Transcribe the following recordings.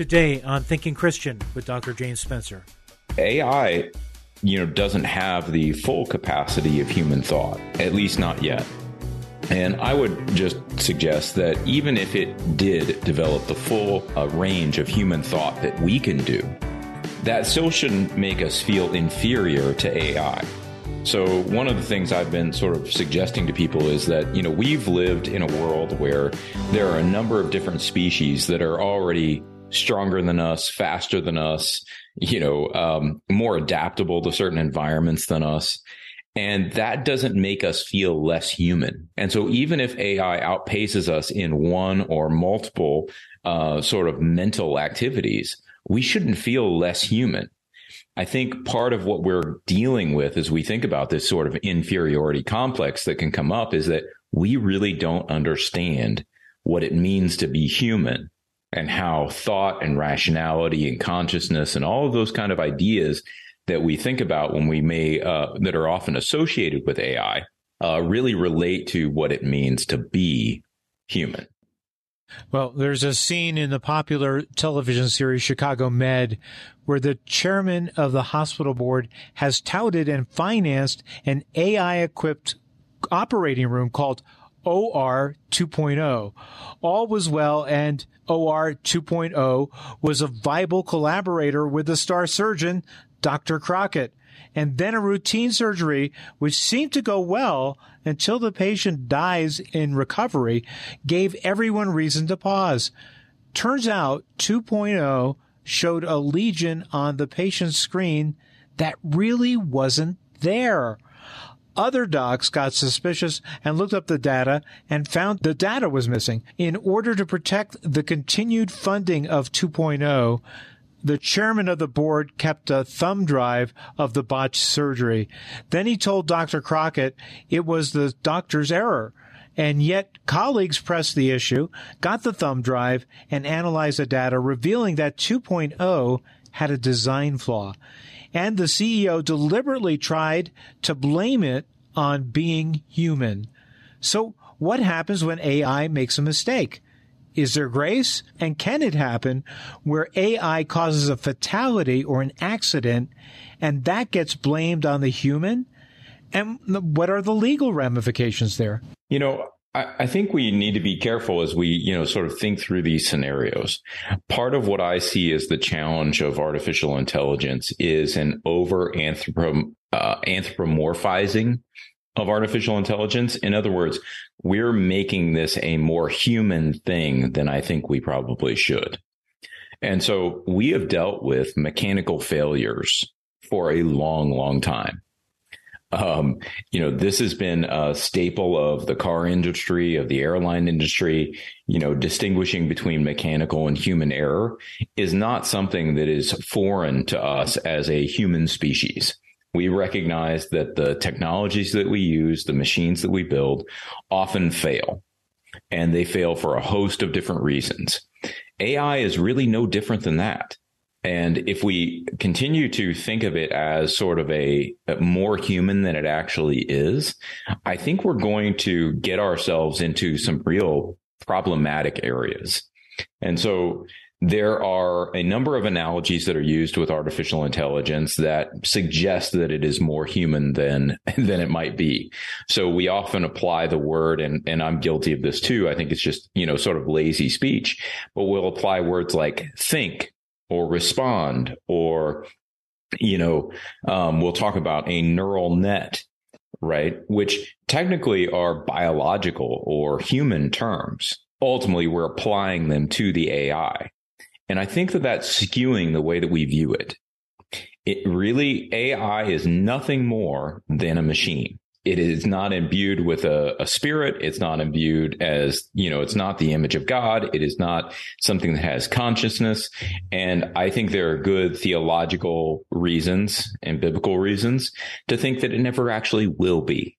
Today on Thinking Christian with Dr. James Spencer. AI, you know, doesn't have the full capacity of human thought, at least not yet. And I would just suggest that even if it did develop the full uh, range of human thought that we can do, that still shouldn't make us feel inferior to AI. So, one of the things I've been sort of suggesting to people is that, you know, we've lived in a world where there are a number of different species that are already stronger than us, faster than us, you know, um, more adaptable to certain environments than us. And that doesn't make us feel less human. And so even if AI outpaces us in one or multiple uh, sort of mental activities, we shouldn't feel less human. I think part of what we're dealing with as we think about this sort of inferiority complex that can come up is that we really don't understand what it means to be human and how thought and rationality and consciousness and all of those kind of ideas that we think about when we may uh, that are often associated with AI uh, really relate to what it means to be human. Well, there's a scene in the popular television series Chicago Med where the chairman of the hospital board has touted and financed an AI equipped operating room called OR 2.0. All was well, and OR 2.0 was a viable collaborator with the star surgeon, Dr. Crockett, and then a routine surgery, which seemed to go well until the patient dies in recovery, gave everyone reason to pause. Turns out 2.0 showed a lesion on the patient's screen that really wasn't there. Other docs got suspicious and looked up the data and found the data was missing. In order to protect the continued funding of 2.0, the chairman of the board kept a thumb drive of the botched surgery. Then he told Dr. Crockett it was the doctor's error. And yet colleagues pressed the issue, got the thumb drive, and analyzed the data, revealing that 2.0 had a design flaw. And the CEO deliberately tried to blame it on being human. So what happens when AI makes a mistake? Is there grace? And can it happen where AI causes a fatality or an accident and that gets blamed on the human? And what are the legal ramifications there? You know, I, think we need to be careful as we, you know, sort of think through these scenarios. Part of what I see as the challenge of artificial intelligence is an over uh, anthropomorphizing of artificial intelligence. In other words, we're making this a more human thing than I think we probably should. And so we have dealt with mechanical failures for a long, long time. Um, you know, this has been a staple of the car industry, of the airline industry. You know, distinguishing between mechanical and human error is not something that is foreign to us as a human species we recognize that the technologies that we use, the machines that we build often fail and they fail for a host of different reasons. AI is really no different than that. And if we continue to think of it as sort of a, a, more human than it actually is, I think we're going to get ourselves into some real problematic areas. And so there are a number of analogies that are used with artificial intelligence that suggest that it is more human than than it might be. So we often apply the word and and I'm guilty of this too. I think it's just, you know, sort of lazy speech, but we'll apply words like think or respond or you know, um, we'll talk about a neural net right? Which technically are biological or human terms. Ultimately, we're applying them to the AI. And I think that that's skewing the way that we view it. It really, AI is nothing more than a machine. It is not imbued with a, a, spirit. It's not imbued as, you know, it's not the image of God. It is not something that has consciousness. And I think there are good theological reasons and biblical reasons to think that it never actually will be.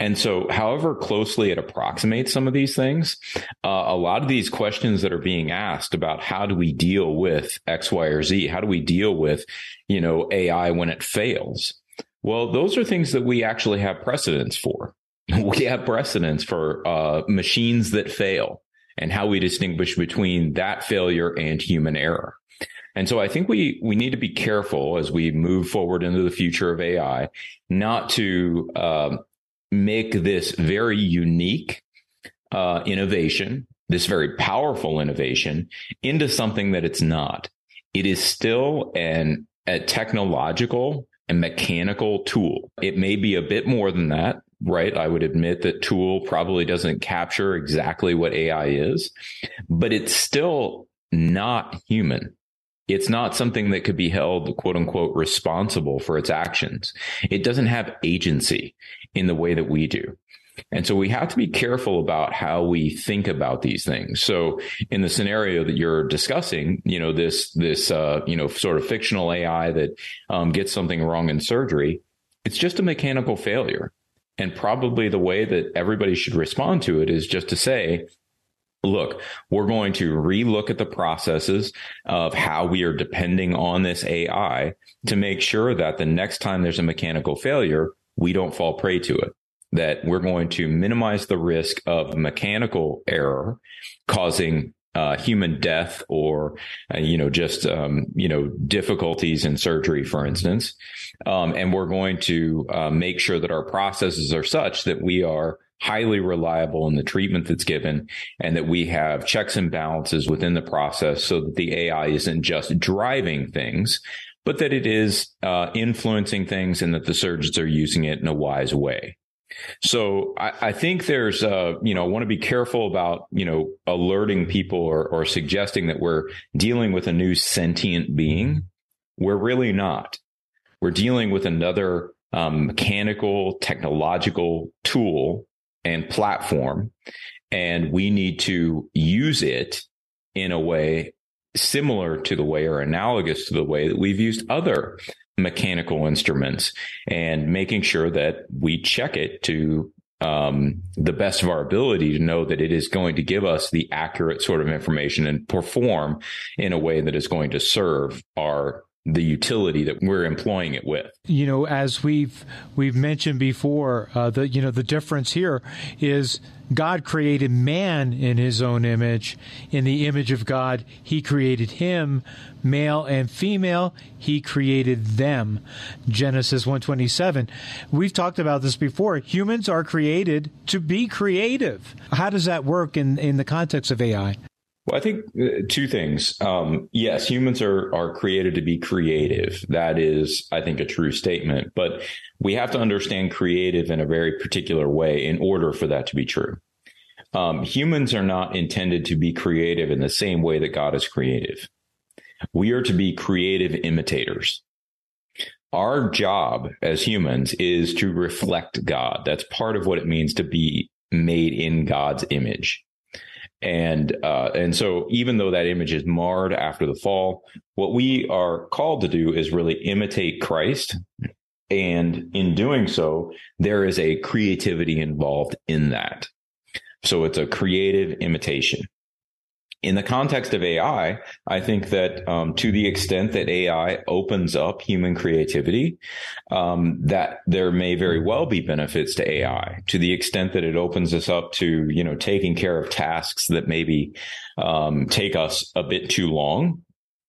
And so, however closely it approximates some of these things, uh, a lot of these questions that are being asked about how do we deal with X, Y, or Z? How do we deal with, you know, AI when it fails? Well, those are things that we actually have precedents for. We have precedents for uh, machines that fail. and how we distinguish between that failure and human error. And so I think we we need to be careful as we move forward into the future of AI, not to uh, make this very unique uh, innovation, this very powerful innovation, into something that it's not. It is still an a technological and mechanical tool. It may be a bit more than that, right? I would admit that tool probably doesn't capture exactly what AI is, but it's still not human. It's not something that could be held quote unquote responsible for its actions. It doesn't have agency in the way that we do. And so we have to be careful about how we think about these things. So in the scenario that you're discussing, you know, this, this, uh, you know, sort of fictional AI that um, gets something wrong in surgery, it's just a mechanical failure. And probably the way that everybody should respond to it is just to say, look, we're going to relook at the processes of how we are depending on this AI to make sure that the next time there's a mechanical failure, we don't fall prey to it that we're going to minimize the risk of mechanical error causing uh, human death or uh, you know just um, you know difficulties in surgery for instance. Um, and we're going to uh, make sure that our processes are such that we are highly reliable in the treatment that's given and that we have checks and balances within the process so that the AI isn't just driving things but that it is uh, influencing things and that the surgeons are using it in a wise way so I, I think there's, uh, you know, I want to be careful about, you know, alerting people or, or suggesting that we're dealing with a new sentient being. We're really not. We're dealing with another um, mechanical, technological tool and platform, and we need to use it in a way similar to the way or analogous to the way that we've used other mechanical instruments and making sure that we check it to um, the best of our ability to know that it is going to give us the accurate sort of information and perform in a way that is going to serve our the utility that we're employing it with. You know, as we've we've mentioned before, uh, the you know the difference here is God created man in his own image. In the image of God, he created him, male and female, he created them. Genesis 127. We've talked about this before. Humans are created to be creative. How does that work in, in the context of AI? Well, I think uh, two things. Um, yes, humans are are created to be creative. That is, I think, a true statement. But we have to understand creative in a very particular way in order for that to be true. Um, humans are not intended to be creative in the same way that God is creative. We are to be creative imitators. Our job as humans is to reflect God. That's part of what it means to be made in God's image. And uh, and so even though that image is marred after the fall, what we are called to do is really imitate Christ. And in doing so, there is a creativity involved in that. So it's a creative imitation. In the context of AI, I think that um, to the extent that AI opens up human creativity, um, that there may very well be benefits to AI. To the extent that it opens us up to, you know, taking care of tasks that maybe um, take us a bit too long,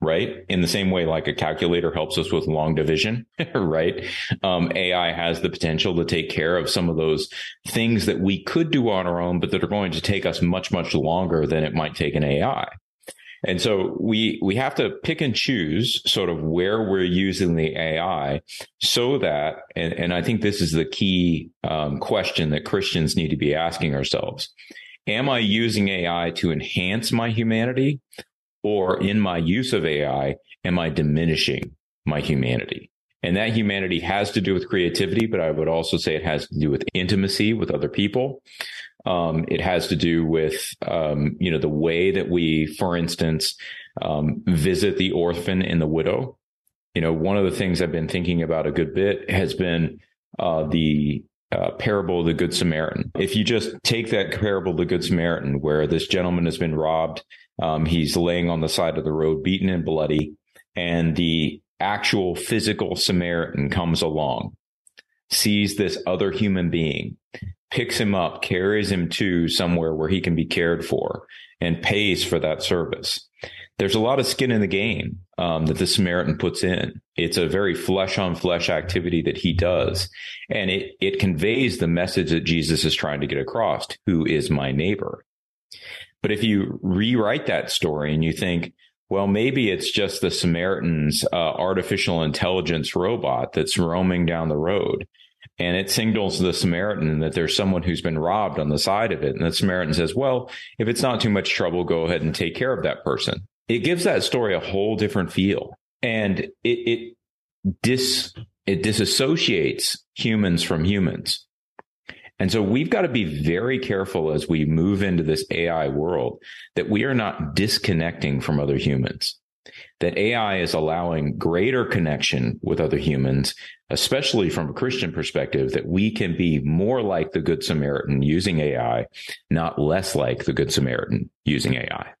right? In the same way, like a calculator helps us with long division, right? Um, AI has the potential to take care of some of those things that we could do on our own, but that are going to take us much, much longer than it might take an AI. And so we we have to pick and choose sort of where we're using the AI so that, and, and I think this is the key um, question that Christians need to be asking ourselves. Am I using AI to enhance my humanity or in my use of AI, am I diminishing my humanity? And that humanity has to do with creativity, but I would also say it has to do with intimacy with other people. Um, it has to do with, um, you know, the way that we, for instance, um, visit the orphan and the widow. You know, one of the things I've been thinking about a good bit has been uh, the uh, parable of the Good Samaritan. If you just take that parable of the Good Samaritan, where this gentleman has been robbed um, he's laying on the side of the road, beaten and bloody, and the actual physical Samaritan comes along, sees this other human being, picks him up, carries him to somewhere where he can be cared for and pays for that service. There's a lot of skin in the game um, that the Samaritan puts in. It's a very flesh on flesh activity that he does. And it, it conveys the message that Jesus is trying to get across. Who is my neighbor? But if you rewrite that story and you think, well, maybe it's just the Samaritan's uh, artificial intelligence robot that's roaming down the road. And it signals the Samaritan that there's someone who's been robbed on the side of it. And the Samaritan says, well, if it's not too much trouble, go ahead and take care of that person. It gives that story a whole different feel. And it, it dis, it disassociates humans from humans. And so we've got to be very careful as we move into this AI world that we are not disconnecting from other humans. That AI is allowing greater connection with other humans, especially from a Christian perspective, that we can be more like the Good Samaritan using AI, not less like the Good Samaritan using AI.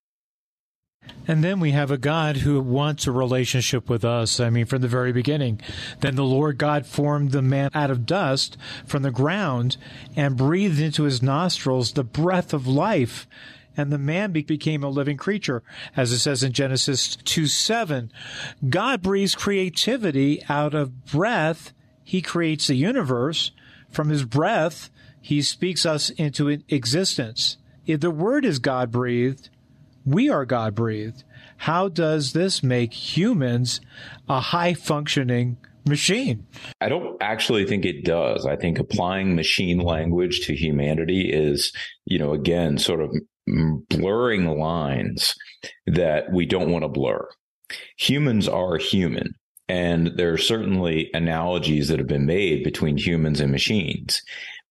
And then we have a God who wants a relationship with us. I mean, from the very beginning. Then the Lord God formed the man out of dust from the ground and breathed into his nostrils the breath of life. And the man became a living creature, as it says in Genesis 2 7. God breathes creativity out of breath. He creates the universe. From his breath, he speaks us into existence. If the word is God breathed, we are God breathed. How does this make humans a high functioning machine? I don't actually think it does. I think applying machine language to humanity is, you know, again, sort of blurring lines that we don't want to blur. Humans are human. And there are certainly analogies that have been made between humans and machines.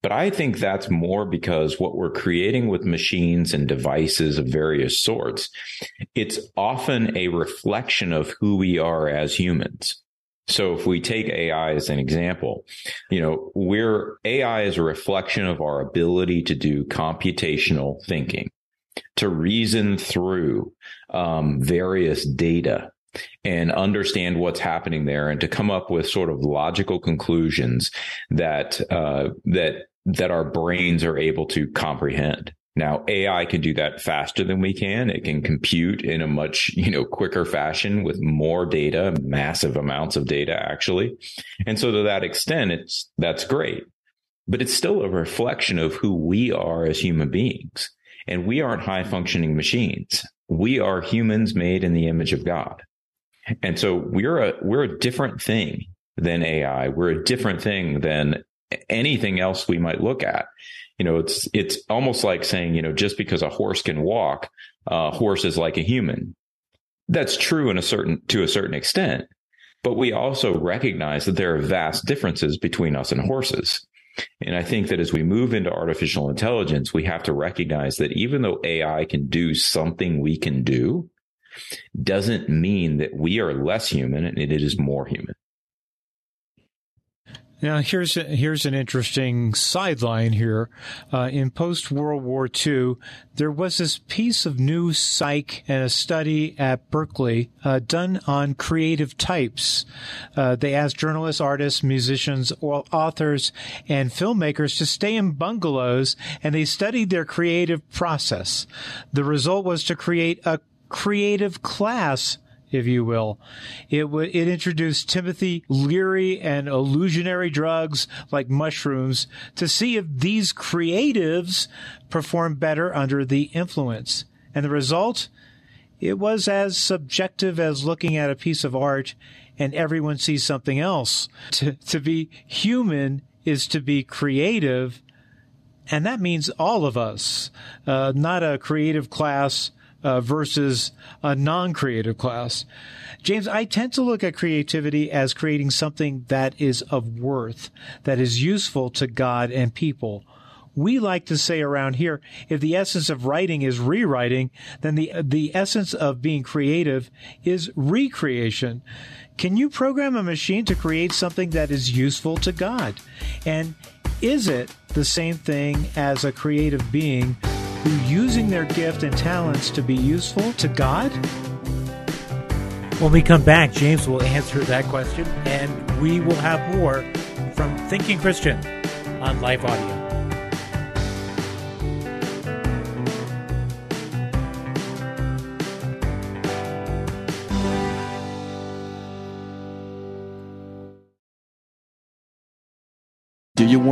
But I think that's more because what we're creating with machines and devices of various sorts, it's often a reflection of who we are as humans. So if we take AI as an example, you know, we're AI is a reflection of our ability to do computational thinking, to reason through um, various data and understand what's happening there and to come up with sort of logical conclusions that uh, that that our brains are able to comprehend. Now AI can do that faster than we can. It can compute in a much, you know, quicker fashion with more data, massive amounts of data actually. And so to that extent, it's, that's great, but it's still a reflection of who we are as human beings. And we aren't high functioning machines. We are humans made in the image of God. And so we're a, we're a different thing than AI. We're a different thing than anything else we might look at. You know, it's it's almost like saying, you know, just because a horse can walk, a horse is like a human. That's true in a certain to a certain extent, but we also recognize that there are vast differences between us and horses. And I think that as we move into artificial intelligence, we have to recognize that even though AI can do something we can do, doesn't mean that we are less human and it is more human. Now, here's a, here's an interesting sideline here. Uh, in post World War II, there was this piece of new psych and a study at Berkeley uh, done on creative types. Uh, they asked journalists, artists, musicians, authors, and filmmakers to stay in bungalows, and they studied their creative process. The result was to create a creative class if you will. It w- it introduced Timothy Leary and illusionary drugs like mushrooms to see if these creatives perform better under the influence. And the result? It was as subjective as looking at a piece of art and everyone sees something else. To, to be human is to be creative, and that means all of us, uh, not a creative class uh, versus a non-creative class. James, I tend to look at creativity as creating something that is of worth, that is useful to God and people. We like to say around here, if the essence of writing is rewriting, then the, the essence of being creative is recreation. Can you program a machine to create something that is useful to God? And is it the same thing as a creative being using their gift and talents to be useful to God? When we come back, James will answer that question, and we will have more from Thinking Christian on Life Audio.